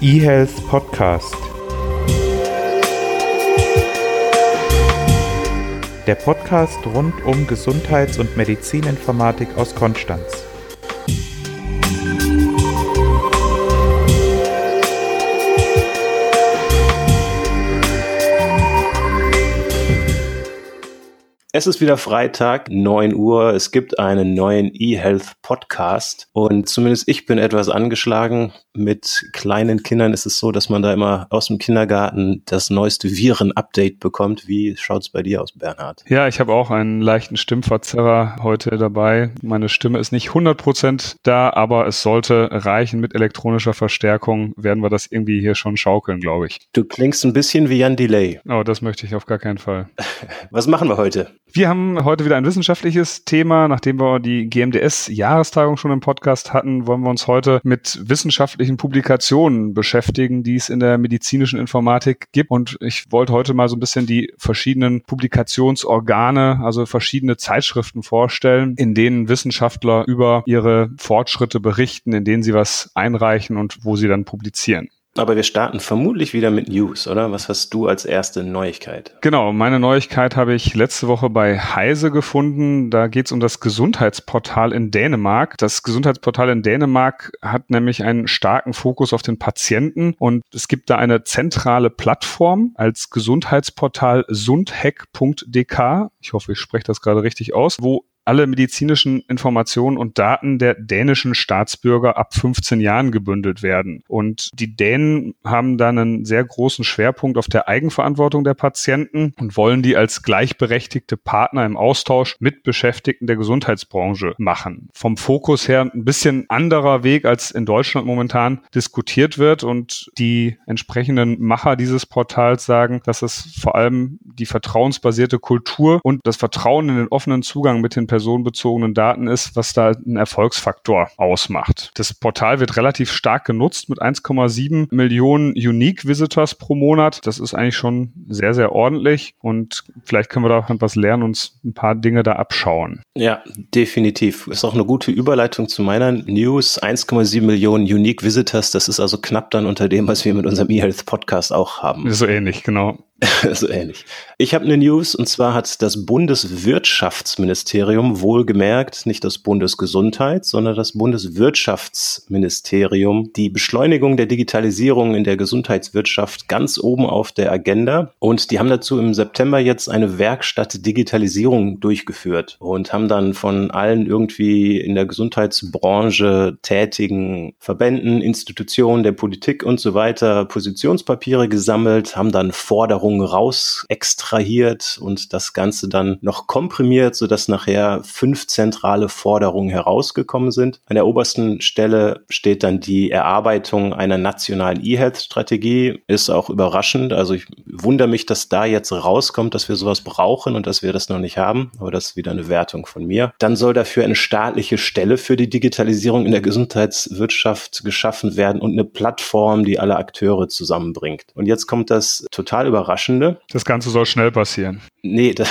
eHealth Podcast. Der Podcast rund um Gesundheits- und Medizininformatik aus Konstanz. Es ist wieder Freitag, 9 Uhr. Es gibt einen neuen eHealth Podcast und zumindest ich bin etwas angeschlagen. Mit kleinen Kindern ist es so, dass man da immer aus dem Kindergarten das neueste Viren-Update bekommt. Wie schaut's bei dir aus, Bernhard? Ja, ich habe auch einen leichten Stimmverzerrer heute dabei. Meine Stimme ist nicht 100% da, aber es sollte reichen. Mit elektronischer Verstärkung werden wir das irgendwie hier schon schaukeln, glaube ich. Du klingst ein bisschen wie Jan Delay. Oh, das möchte ich auf gar keinen Fall. Was machen wir heute? Wir haben heute wieder ein wissenschaftliches Thema. Nachdem wir die GMDS-Jahrestagung schon im Podcast hatten, wollen wir uns heute mit wissenschaftlichen Publikationen beschäftigen, die es in der medizinischen Informatik gibt. Und ich wollte heute mal so ein bisschen die verschiedenen Publikationsorgane, also verschiedene Zeitschriften vorstellen, in denen Wissenschaftler über ihre Fortschritte berichten, in denen sie was einreichen und wo sie dann publizieren. Aber wir starten vermutlich wieder mit News, oder? Was hast du als erste Neuigkeit? Genau, meine Neuigkeit habe ich letzte Woche bei Heise gefunden. Da geht es um das Gesundheitsportal in Dänemark. Das Gesundheitsportal in Dänemark hat nämlich einen starken Fokus auf den Patienten und es gibt da eine zentrale Plattform als Gesundheitsportal sundhack.dk. Ich hoffe, ich spreche das gerade richtig aus, wo alle medizinischen Informationen und Daten der dänischen Staatsbürger ab 15 Jahren gebündelt werden. Und die Dänen haben dann einen sehr großen Schwerpunkt auf der Eigenverantwortung der Patienten und wollen die als gleichberechtigte Partner im Austausch mit Beschäftigten der Gesundheitsbranche machen. Vom Fokus her ein bisschen anderer Weg, als in Deutschland momentan diskutiert wird. Und die entsprechenden Macher dieses Portals sagen, dass es vor allem die vertrauensbasierte Kultur und das Vertrauen in den offenen Zugang mit den Personen personenbezogenen Daten ist, was da ein Erfolgsfaktor ausmacht. Das Portal wird relativ stark genutzt mit 1,7 Millionen Unique Visitors pro Monat. Das ist eigentlich schon sehr, sehr ordentlich und vielleicht können wir da was lernen, uns ein paar Dinge da abschauen. Ja, definitiv. Ist auch eine gute Überleitung zu meiner News. 1,7 Millionen Unique Visitors, das ist also knapp dann unter dem, was wir mit unserem eHealth Podcast auch haben. So ähnlich, genau. so ähnlich. Ich habe eine News und zwar hat das Bundeswirtschaftsministerium wohlgemerkt, nicht das Bundesgesundheits, sondern das Bundeswirtschaftsministerium die Beschleunigung der Digitalisierung in der Gesundheitswirtschaft ganz oben auf der Agenda. Und die haben dazu im September jetzt eine Werkstatt Digitalisierung durchgeführt und haben dann von allen irgendwie in der Gesundheitsbranche tätigen Verbänden, Institutionen der Politik und so weiter Positionspapiere gesammelt, haben dann Forderungen Forderungen raus extrahiert und das Ganze dann noch komprimiert, sodass nachher fünf zentrale Forderungen herausgekommen sind. An der obersten Stelle steht dann die Erarbeitung einer nationalen E-Health-Strategie. Ist auch überraschend. Also ich wundere mich, dass da jetzt rauskommt, dass wir sowas brauchen und dass wir das noch nicht haben. Aber das ist wieder eine Wertung von mir. Dann soll dafür eine staatliche Stelle für die Digitalisierung in der Gesundheitswirtschaft geschaffen werden und eine Plattform, die alle Akteure zusammenbringt. Und jetzt kommt das total überraschend Überraschende. Das Ganze soll schnell passieren. Nee, das,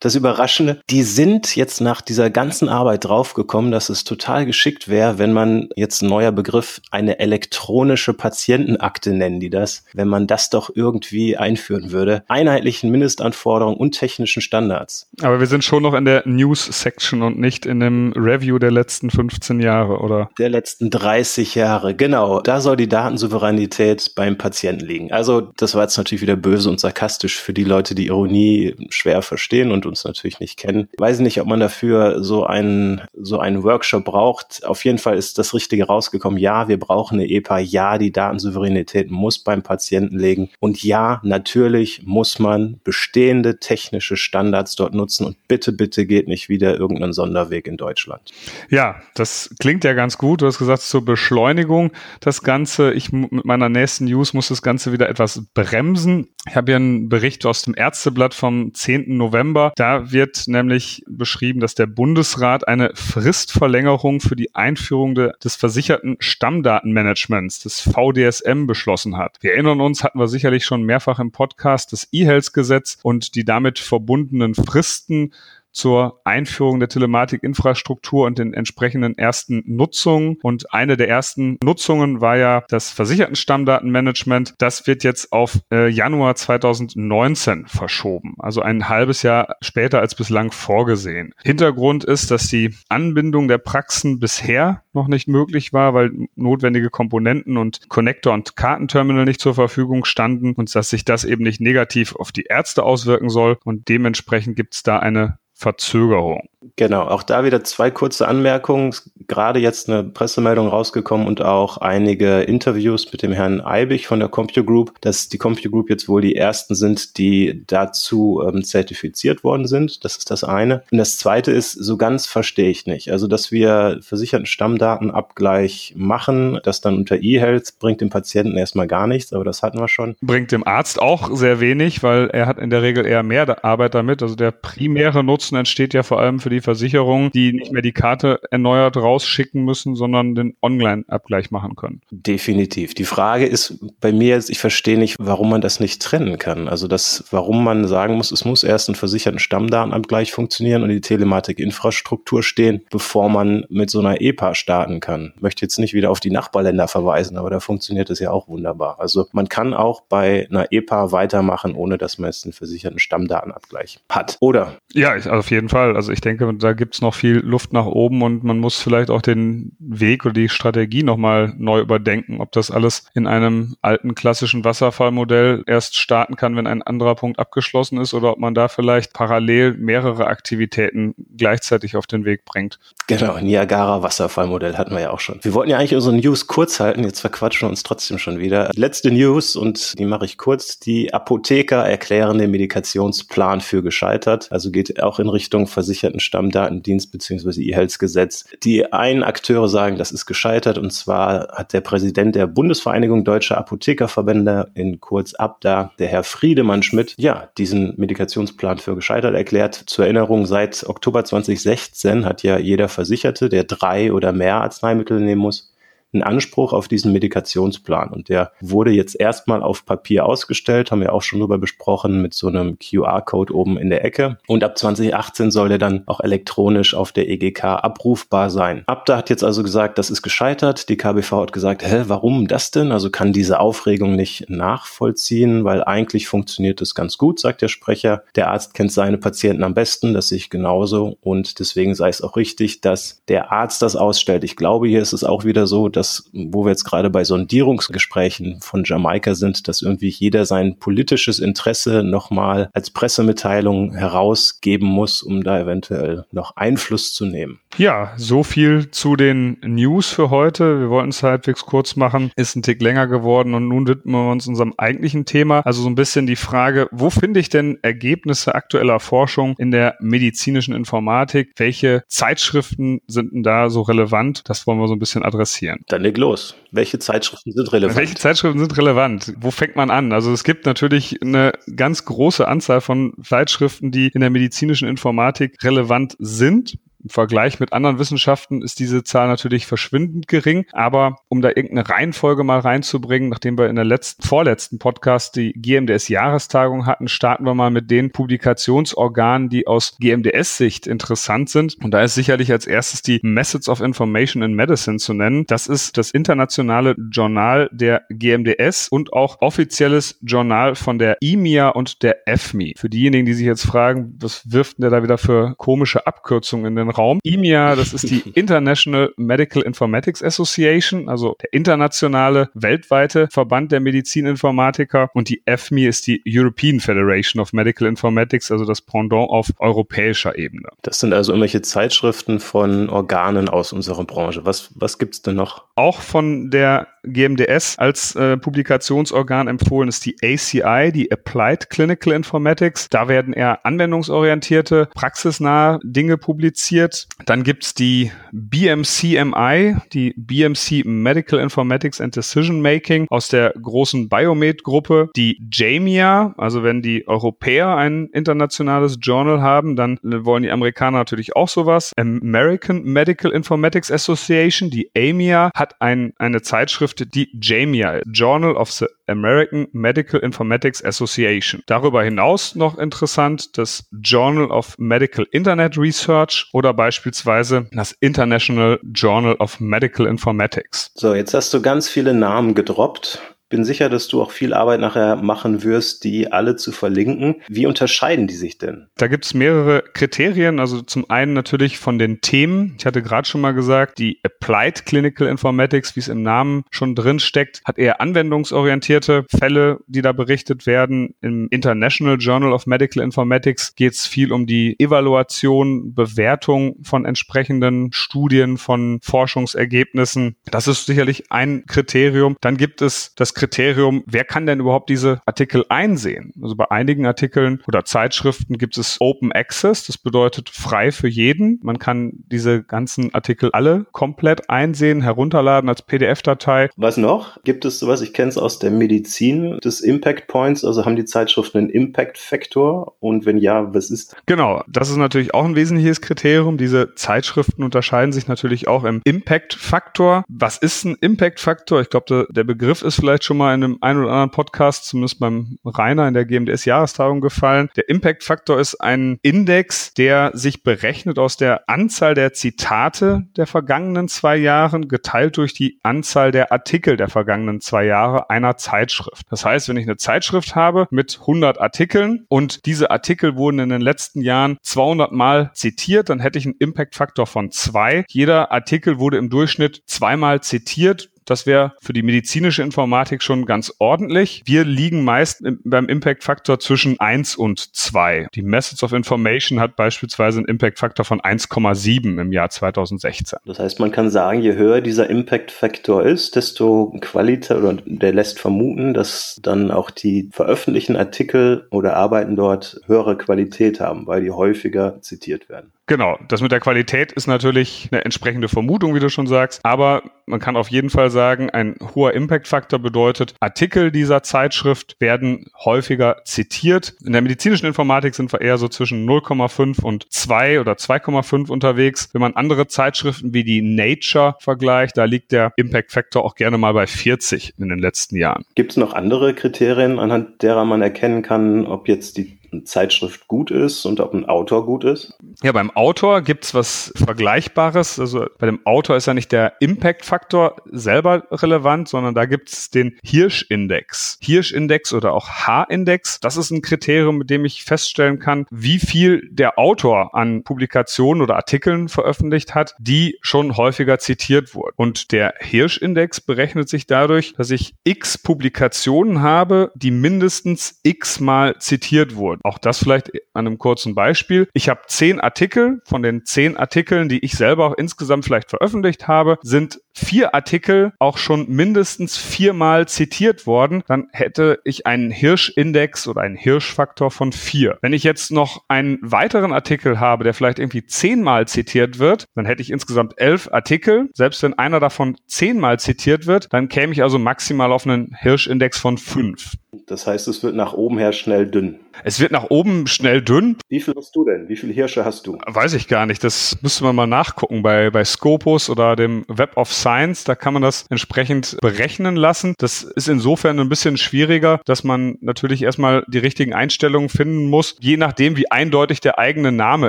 das Überraschende, die sind jetzt nach dieser ganzen Arbeit draufgekommen, dass es total geschickt wäre, wenn man jetzt ein neuer Begriff, eine elektronische Patientenakte nennen die das, wenn man das doch irgendwie einführen würde. Einheitlichen Mindestanforderungen und technischen Standards. Aber wir sind schon noch in der News-Section und nicht in dem Review der letzten 15 Jahre, oder? Der letzten 30 Jahre, genau. Da soll die Datensouveränität beim Patienten liegen. Also, das war jetzt natürlich wieder böse und sarkastisch für die Leute, die Ironie schwer verstehen und uns natürlich nicht kennen. Ich weiß nicht, ob man dafür so einen, so einen Workshop braucht. Auf jeden Fall ist das Richtige rausgekommen. Ja, wir brauchen eine EPA. Ja, die Datensouveränität muss beim Patienten liegen. Und ja, natürlich muss man bestehende technische Standards dort nutzen. Und bitte, bitte geht nicht wieder irgendeinen Sonderweg in Deutschland. Ja, das klingt ja ganz gut. Du hast gesagt, zur Beschleunigung das Ganze. Ich mit meiner nächsten News muss das Ganze wieder etwas bremsen. Ich habe hier einen Bericht aus dem Ärzteblatt vom 10. November. Da wird nämlich beschrieben, dass der Bundesrat eine Fristverlängerung für die Einführung de, des versicherten Stammdatenmanagements, des VDSM, beschlossen hat. Wir erinnern uns, hatten wir sicherlich schon mehrfach im Podcast das E-Health-Gesetz und die damit verbundenen Fristen zur Einführung der Telematikinfrastruktur und den entsprechenden ersten Nutzungen. Und eine der ersten Nutzungen war ja das Versichertenstammdatenmanagement. Das wird jetzt auf äh, Januar 2019 verschoben, also ein halbes Jahr später als bislang vorgesehen. Hintergrund ist, dass die Anbindung der Praxen bisher noch nicht möglich war, weil notwendige Komponenten und Connector und Kartenterminal nicht zur Verfügung standen und dass sich das eben nicht negativ auf die Ärzte auswirken soll. Und dementsprechend gibt es da eine Verzögerung. Genau, auch da wieder zwei kurze Anmerkungen. Gerade jetzt eine Pressemeldung rausgekommen und auch einige Interviews mit dem Herrn Eibig von der Compute Group, dass die Compute Group jetzt wohl die ersten sind, die dazu ähm, zertifiziert worden sind. Das ist das eine. Und das zweite ist, so ganz verstehe ich nicht. Also, dass wir versicherten Stammdatenabgleich machen, das dann unter eHealth bringt dem Patienten erstmal gar nichts, aber das hatten wir schon. Bringt dem Arzt auch sehr wenig, weil er hat in der Regel eher mehr Arbeit damit. Also der primäre Nutzen entsteht ja vor allem für die Versicherungen, die nicht mehr die Karte erneuert rausschicken müssen, sondern den Online-Abgleich machen können. Definitiv. Die Frage ist bei mir jetzt, ich verstehe nicht, warum man das nicht trennen kann. Also das, warum man sagen muss, es muss erst ein versicherten Stammdatenabgleich funktionieren und die Telematik-Infrastruktur stehen, bevor man mit so einer EPA starten kann. Ich möchte jetzt nicht wieder auf die Nachbarländer verweisen, aber da funktioniert es ja auch wunderbar. Also man kann auch bei einer EPA weitermachen, ohne dass man jetzt einen versicherten Stammdatenabgleich hat. Oder? Ja, auf jeden Fall. Also ich denke, da gibt's noch viel Luft nach oben und man muss vielleicht auch den Weg oder die Strategie nochmal neu überdenken, ob das alles in einem alten klassischen Wasserfallmodell erst starten kann, wenn ein anderer Punkt abgeschlossen ist oder ob man da vielleicht parallel mehrere Aktivitäten gleichzeitig auf den Weg bringt. Genau, Niagara Wasserfallmodell hatten wir ja auch schon. Wir wollten ja eigentlich unsere News kurz halten, jetzt verquatschen wir uns trotzdem schon wieder. Letzte News und die mache ich kurz. Die Apotheker erklären den Medikationsplan für gescheitert. Also geht auch in Richtung versicherten Stammdatendienst bzw. E-Health-Gesetz. Die einen Akteure sagen, das ist gescheitert und zwar hat der Präsident der Bundesvereinigung Deutscher Apothekerverbände in kurz Abda, der Herr Friedemann Schmidt, ja, diesen Medikationsplan für gescheitert erklärt. Zur Erinnerung, seit Oktober 2016 hat ja jeder Versicherte, der drei oder mehr Arzneimittel nehmen muss, einen Anspruch auf diesen Medikationsplan. Und der wurde jetzt erstmal auf Papier ausgestellt, haben wir auch schon drüber besprochen, mit so einem QR-Code oben in der Ecke. Und ab 2018 soll der dann auch elektronisch auf der EGK abrufbar sein. Abda hat jetzt also gesagt, das ist gescheitert. Die KBV hat gesagt, hä, warum das denn? Also kann diese Aufregung nicht nachvollziehen, weil eigentlich funktioniert es ganz gut, sagt der Sprecher. Der Arzt kennt seine Patienten am besten, das sehe ich genauso. Und deswegen sei es auch richtig, dass der Arzt das ausstellt. Ich glaube, hier ist es auch wieder so, dass, wo wir jetzt gerade bei Sondierungsgesprächen von Jamaika sind, dass irgendwie jeder sein politisches Interesse nochmal als Pressemitteilung herausgeben muss, um da eventuell noch Einfluss zu nehmen. Ja, so viel zu den News für heute. Wir wollten es halbwegs kurz machen, ist ein Tick länger geworden und nun widmen wir uns unserem eigentlichen Thema. Also so ein bisschen die Frage, wo finde ich denn Ergebnisse aktueller Forschung in der medizinischen Informatik? Welche Zeitschriften sind denn da so relevant? Das wollen wir so ein bisschen adressieren. Dann leg los. Welche Zeitschriften sind relevant? Welche Zeitschriften sind relevant? Wo fängt man an? Also es gibt natürlich eine ganz große Anzahl von Zeitschriften, die in der medizinischen Informatik relevant sind. Im Vergleich mit anderen Wissenschaften ist diese Zahl natürlich verschwindend gering. Aber um da irgendeine Reihenfolge mal reinzubringen, nachdem wir in der letzten, vorletzten Podcast die GMDS-Jahrestagung hatten, starten wir mal mit den Publikationsorganen, die aus GMDS-Sicht interessant sind. Und da ist sicherlich als erstes die Methods of Information in Medicine zu nennen. Das ist das internationale Journal der GMDS und auch offizielles Journal von der IMIA und der EFMI. Für diejenigen, die sich jetzt fragen, was wirft denn der da wieder für komische Abkürzungen in den den Raum. IMIA, das ist die International Medical Informatics Association, also der internationale, weltweite Verband der Medizininformatiker und die EFMI ist die European Federation of Medical Informatics, also das Pendant auf europäischer Ebene. Das sind also irgendwelche Zeitschriften von Organen aus unserer Branche. Was, was gibt's denn noch? Auch von der GMDS als äh, Publikationsorgan empfohlen ist die ACI, die Applied Clinical Informatics. Da werden eher anwendungsorientierte, praxisnahe Dinge publiziert. Dann gibt's die BMCMI, die BMC Medical Informatics and Decision Making aus der großen Biomed-Gruppe. Die JAMIA, also wenn die Europäer ein internationales Journal haben, dann wollen die Amerikaner natürlich auch sowas. American Medical Informatics Association, die AMIA, hat ein, eine Zeitschrift Zeitschrift die JAMIA, Journal of the American Medical Informatics Association. Darüber hinaus noch interessant das Journal of Medical Internet Research oder beispielsweise das International Journal of Medical Informatics. So, jetzt hast du ganz viele Namen gedroppt bin sicher, dass du auch viel Arbeit nachher machen wirst, die alle zu verlinken. Wie unterscheiden die sich denn? Da gibt es mehrere Kriterien. Also zum einen natürlich von den Themen. Ich hatte gerade schon mal gesagt, die Applied Clinical Informatics, wie es im Namen schon drin steckt, hat eher anwendungsorientierte Fälle, die da berichtet werden. Im International Journal of Medical Informatics geht es viel um die Evaluation, Bewertung von entsprechenden Studien, von Forschungsergebnissen. Das ist sicherlich ein Kriterium. Dann gibt es das Kriterium, wer kann denn überhaupt diese Artikel einsehen? Also bei einigen Artikeln oder Zeitschriften gibt es Open Access, das bedeutet frei für jeden. Man kann diese ganzen Artikel alle komplett einsehen, herunterladen als PDF-Datei. Was noch? Gibt es sowas, ich kenne es aus der Medizin, des Impact Points, also haben die Zeitschriften einen Impact Factor und wenn ja, was ist? Genau, das ist natürlich auch ein wesentliches Kriterium. Diese Zeitschriften unterscheiden sich natürlich auch im Impact Faktor. Was ist ein Impact Faktor? Ich glaube, der Begriff ist vielleicht schon mal in einem ein oder anderen Podcast, zumindest beim Rainer in der GMDS-Jahrestagung gefallen. Der Impact-Faktor ist ein Index, der sich berechnet aus der Anzahl der Zitate der vergangenen zwei Jahren geteilt durch die Anzahl der Artikel der vergangenen zwei Jahre einer Zeitschrift. Das heißt, wenn ich eine Zeitschrift habe mit 100 Artikeln und diese Artikel wurden in den letzten Jahren 200 Mal zitiert, dann hätte ich einen Impact-Faktor von zwei. Jeder Artikel wurde im Durchschnitt zweimal zitiert das wäre für die medizinische Informatik schon ganz ordentlich. Wir liegen meist beim Impact-Faktor zwischen 1 und 2. Die Methods of Information hat beispielsweise einen Impact-Faktor von 1,7 im Jahr 2016. Das heißt, man kann sagen, je höher dieser Impact-Faktor ist, desto Qualität oder der lässt vermuten, dass dann auch die veröffentlichten Artikel oder Arbeiten dort höhere Qualität haben, weil die häufiger zitiert werden. Genau, das mit der Qualität ist natürlich eine entsprechende Vermutung, wie du schon sagst, aber man kann auf jeden Fall sagen, ein hoher Impact-Faktor bedeutet, Artikel dieser Zeitschrift werden häufiger zitiert. In der medizinischen Informatik sind wir eher so zwischen 0,5 und 2 oder 2,5 unterwegs. Wenn man andere Zeitschriften wie die Nature vergleicht, da liegt der Impact-Faktor auch gerne mal bei 40 in den letzten Jahren. Gibt es noch andere Kriterien, anhand derer man erkennen kann, ob jetzt die eine Zeitschrift gut ist und ob ein Autor gut ist? Ja, beim Autor gibt's was Vergleichbares. Also bei dem Autor ist ja nicht der Impact-Faktor selber relevant, sondern da gibt's den Hirsch-Index. Hirsch-Index oder auch H-Index, das ist ein Kriterium, mit dem ich feststellen kann, wie viel der Autor an Publikationen oder Artikeln veröffentlicht hat, die schon häufiger zitiert wurden. Und der Hirsch-Index berechnet sich dadurch, dass ich x Publikationen habe, die mindestens x mal zitiert wurden. Auch das vielleicht an einem kurzen Beispiel. Ich habe zehn Artikel. Von den zehn Artikeln, die ich selber auch insgesamt vielleicht veröffentlicht habe, sind vier Artikel auch schon mindestens viermal zitiert worden. Dann hätte ich einen Hirschindex oder einen Hirschfaktor von vier. Wenn ich jetzt noch einen weiteren Artikel habe, der vielleicht irgendwie zehnmal zitiert wird, dann hätte ich insgesamt elf Artikel. Selbst wenn einer davon zehnmal zitiert wird, dann käme ich also maximal auf einen Hirschindex von fünf. Das heißt, es wird nach oben her schnell dünn. Es wird nach oben schnell dünn. Wie viel hast du denn? Wie viele Hirsche hast du? Weiß ich gar nicht. Das müsste man mal nachgucken bei, bei Scopus oder dem Web of Science. Da kann man das entsprechend berechnen lassen. Das ist insofern ein bisschen schwieriger, dass man natürlich erstmal die richtigen Einstellungen finden muss, je nachdem, wie eindeutig der eigene Name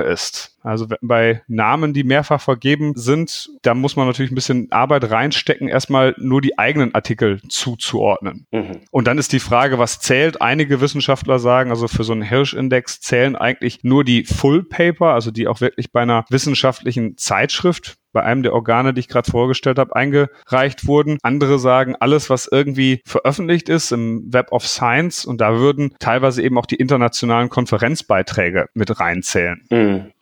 ist. Also bei Namen, die mehrfach vergeben sind, da muss man natürlich ein bisschen Arbeit reinstecken, erstmal nur die eigenen Artikel zuzuordnen. Mhm. Und dann ist die Frage, was zählt? Einige Wissenschaftler sagen, also für so einen Hirsch-Index zählen eigentlich nur die Full Paper, also die auch wirklich bei einer wissenschaftlichen Zeitschrift bei einem der Organe, die ich gerade vorgestellt habe, eingereicht wurden. Andere sagen, alles, was irgendwie veröffentlicht ist im Web of Science und da würden teilweise eben auch die internationalen Konferenzbeiträge mit reinzählen. Mhm.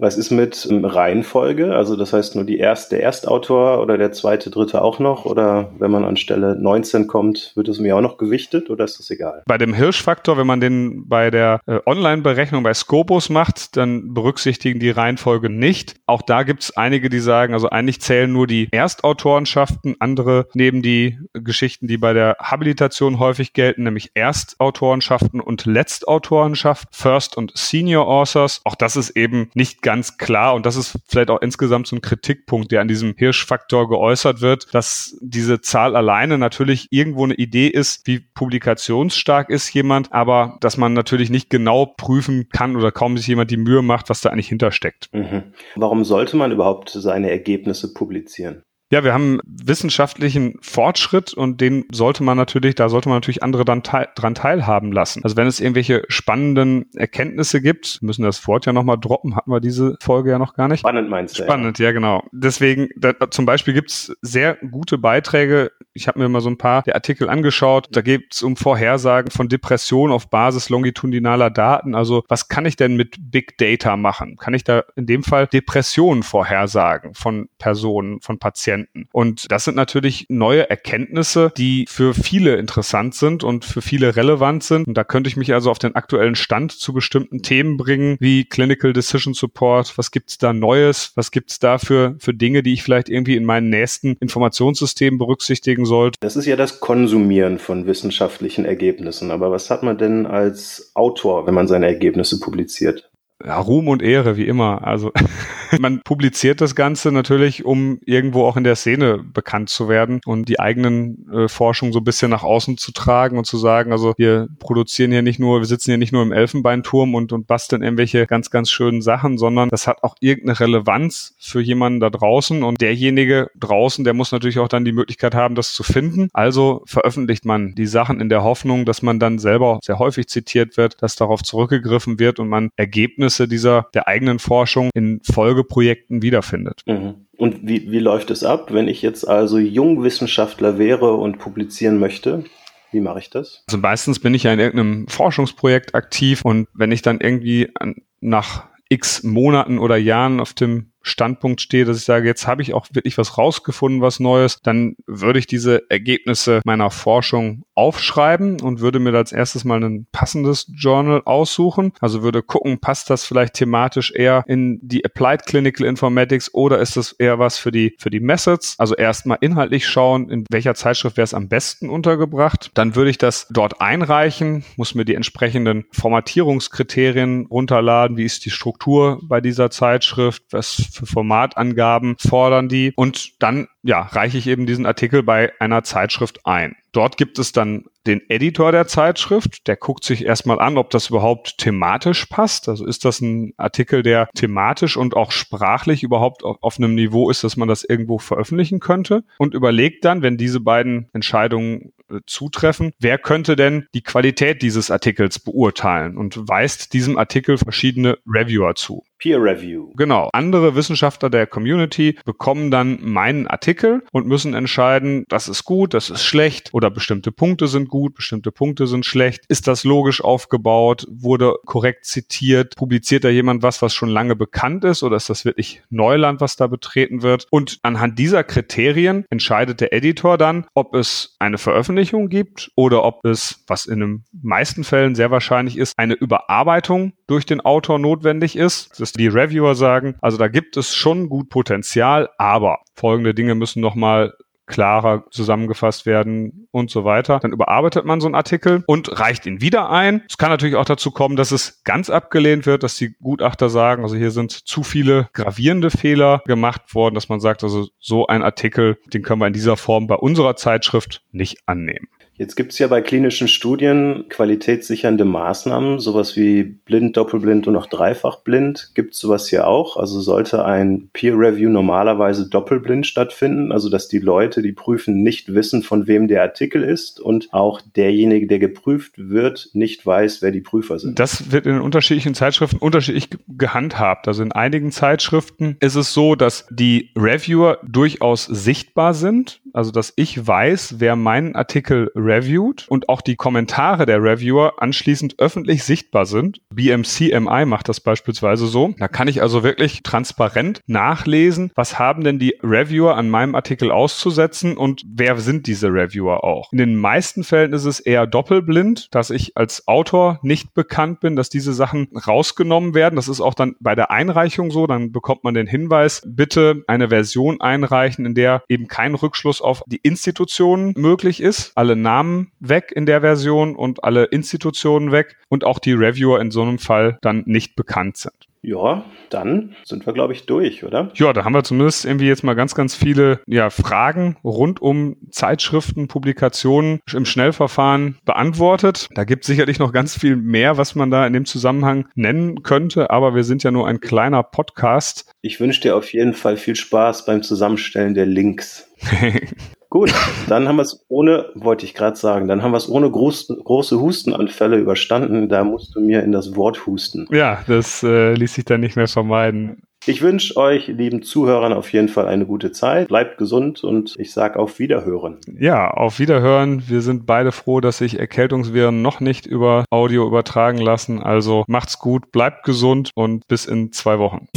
Was ist mit ähm, Reihenfolge? Also das heißt nur die erste, der Erstautor oder der zweite, dritte auch noch? Oder wenn man an Stelle 19 kommt, wird es mir auch noch gewichtet oder ist das egal? Bei dem Hirschfaktor, wenn man den bei der äh, Online-Berechnung bei Scopus macht, dann berücksichtigen die Reihenfolge nicht. Auch da gibt es einige, die sagen, also eigentlich zählen nur die Erstautorenschaften, andere nehmen die Geschichten, die bei der Habilitation häufig gelten, nämlich Erstautorenschaften und Letztautorenschaft, First und Senior Authors. Auch das ist eben nicht ganz klar und das ist vielleicht auch insgesamt so ein Kritikpunkt, der an diesem Hirschfaktor geäußert wird, dass diese Zahl alleine natürlich irgendwo eine Idee ist, wie publikationsstark ist jemand, aber dass man natürlich nicht genau prüfen kann oder kaum sich jemand die Mühe macht, was da eigentlich hintersteckt. Mhm. Warum sollte man überhaupt seine Ergebnisse publizieren? Ja, wir haben wissenschaftlichen Fortschritt und den sollte man natürlich, da sollte man natürlich andere dann teil, dran teilhaben lassen. Also wenn es irgendwelche spannenden Erkenntnisse gibt, müssen das Wort ja nochmal droppen, hatten wir diese Folge ja noch gar nicht. Spannend meinst du? Spannend, ja, ja genau. Deswegen, da, zum Beispiel gibt's sehr gute Beiträge. Ich habe mir mal so ein paar der Artikel angeschaut. Da geht's um Vorhersagen von Depressionen auf Basis longitudinaler Daten. Also was kann ich denn mit Big Data machen? Kann ich da in dem Fall Depressionen vorhersagen von Personen, von Patienten? Patienten. Und das sind natürlich neue Erkenntnisse, die für viele interessant sind und für viele relevant sind. Und da könnte ich mich also auf den aktuellen Stand zu bestimmten Themen bringen, wie Clinical Decision Support. Was gibt's da Neues? Was gibt's da für, für Dinge, die ich vielleicht irgendwie in meinen nächsten Informationssystemen berücksichtigen sollte? Das ist ja das Konsumieren von wissenschaftlichen Ergebnissen. Aber was hat man denn als Autor, wenn man seine Ergebnisse publiziert? Ja, Ruhm und Ehre, wie immer. Also man publiziert das Ganze natürlich, um irgendwo auch in der Szene bekannt zu werden und die eigenen äh, Forschung so ein bisschen nach außen zu tragen und zu sagen, also wir produzieren hier nicht nur, wir sitzen hier nicht nur im Elfenbeinturm und, und basteln irgendwelche ganz, ganz schönen Sachen, sondern das hat auch irgendeine Relevanz für jemanden da draußen und derjenige draußen, der muss natürlich auch dann die Möglichkeit haben, das zu finden. Also veröffentlicht man die Sachen in der Hoffnung, dass man dann selber sehr häufig zitiert wird, dass darauf zurückgegriffen wird und man Ergebnisse Ergebnisse dieser der eigenen Forschung in Folgeprojekten wiederfindet. Mhm. Und wie, wie läuft es ab, wenn ich jetzt also Jungwissenschaftler wäre und publizieren möchte? Wie mache ich das? Also meistens bin ich ja in irgendeinem Forschungsprojekt aktiv und wenn ich dann irgendwie an, nach x Monaten oder Jahren auf dem Standpunkt stehe, dass ich sage, jetzt habe ich auch wirklich was rausgefunden, was Neues, dann würde ich diese Ergebnisse meiner Forschung aufschreiben und würde mir als erstes mal ein passendes Journal aussuchen. Also würde gucken, passt das vielleicht thematisch eher in die Applied Clinical Informatics oder ist das eher was für die, für die Methods? Also erstmal inhaltlich schauen, in welcher Zeitschrift wäre es am besten untergebracht. Dann würde ich das dort einreichen, muss mir die entsprechenden Formatierungskriterien runterladen. Wie ist die Struktur bei dieser Zeitschrift? Was für Formatangaben fordern die? Und dann ja, reiche ich eben diesen Artikel bei einer Zeitschrift ein. Dort gibt es dann den Editor der Zeitschrift, der guckt sich erstmal an, ob das überhaupt thematisch passt. Also ist das ein Artikel, der thematisch und auch sprachlich überhaupt auf einem Niveau ist, dass man das irgendwo veröffentlichen könnte und überlegt dann, wenn diese beiden Entscheidungen äh, zutreffen, wer könnte denn die Qualität dieses Artikels beurteilen und weist diesem Artikel verschiedene Reviewer zu. Peer Review. Genau. Andere Wissenschaftler der Community bekommen dann meinen Artikel und müssen entscheiden, das ist gut, das ist schlecht oder bestimmte Punkte sind gut, bestimmte Punkte sind schlecht. Ist das logisch aufgebaut? Wurde korrekt zitiert? Publiziert da jemand was, was schon lange bekannt ist oder ist das wirklich Neuland, was da betreten wird? Und anhand dieser Kriterien entscheidet der Editor dann, ob es eine Veröffentlichung gibt oder ob es, was in den meisten Fällen sehr wahrscheinlich ist, eine Überarbeitung durch den Autor notwendig ist. Das die Reviewer sagen, also da gibt es schon gut Potenzial, aber folgende Dinge müssen nochmal klarer zusammengefasst werden und so weiter. Dann überarbeitet man so einen Artikel und reicht ihn wieder ein. Es kann natürlich auch dazu kommen, dass es ganz abgelehnt wird, dass die Gutachter sagen, also hier sind zu viele gravierende Fehler gemacht worden, dass man sagt, also so ein Artikel, den können wir in dieser Form bei unserer Zeitschrift nicht annehmen. Jetzt gibt es ja bei klinischen Studien qualitätssichernde Maßnahmen, sowas wie blind, doppelblind und auch dreifach blind. Gibt es sowas hier auch? Also sollte ein Peer Review normalerweise doppelblind stattfinden, also dass die Leute, die prüfen, nicht wissen, von wem der Artikel ist und auch derjenige, der geprüft wird, nicht weiß, wer die Prüfer sind. Das wird in unterschiedlichen Zeitschriften unterschiedlich gehandhabt. Also in einigen Zeitschriften ist es so, dass die Reviewer durchaus sichtbar sind, also dass ich weiß, wer meinen Artikel reviewt und auch die Kommentare der Reviewer anschließend öffentlich sichtbar sind. BMCMI macht das beispielsweise so. Da kann ich also wirklich transparent nachlesen, was haben denn die Reviewer an meinem Artikel auszusetzen und wer sind diese Reviewer auch. In den meisten Fällen ist es eher doppelblind, dass ich als Autor nicht bekannt bin, dass diese Sachen rausgenommen werden. Das ist auch dann bei der Einreichung so. Dann bekommt man den Hinweis, bitte eine Version einreichen, in der eben kein Rückschluss auf die Institutionen möglich ist. Alle Namen Namen weg in der Version und alle Institutionen weg und auch die Reviewer in so einem Fall dann nicht bekannt sind. Ja, dann sind wir, glaube ich, durch, oder? Ja, da haben wir zumindest irgendwie jetzt mal ganz, ganz viele ja, Fragen rund um Zeitschriften, Publikationen im Schnellverfahren beantwortet. Da gibt es sicherlich noch ganz viel mehr, was man da in dem Zusammenhang nennen könnte, aber wir sind ja nur ein kleiner Podcast. Ich wünsche dir auf jeden Fall viel Spaß beim Zusammenstellen der Links. Gut, dann haben wir es ohne, wollte ich gerade sagen, dann haben wir es ohne groß, große Hustenanfälle überstanden. Da musst du mir in das Wort husten. Ja, das äh, ließ sich dann nicht mehr vermeiden. Ich wünsche euch, lieben Zuhörern, auf jeden Fall eine gute Zeit. Bleibt gesund und ich sage auf Wiederhören. Ja, auf Wiederhören. Wir sind beide froh, dass sich Erkältungsviren noch nicht über Audio übertragen lassen. Also macht's gut, bleibt gesund und bis in zwei Wochen.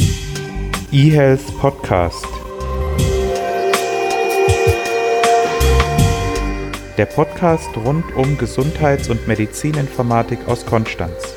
eHealth Podcast. Der Podcast rund um Gesundheits- und Medizininformatik aus Konstanz.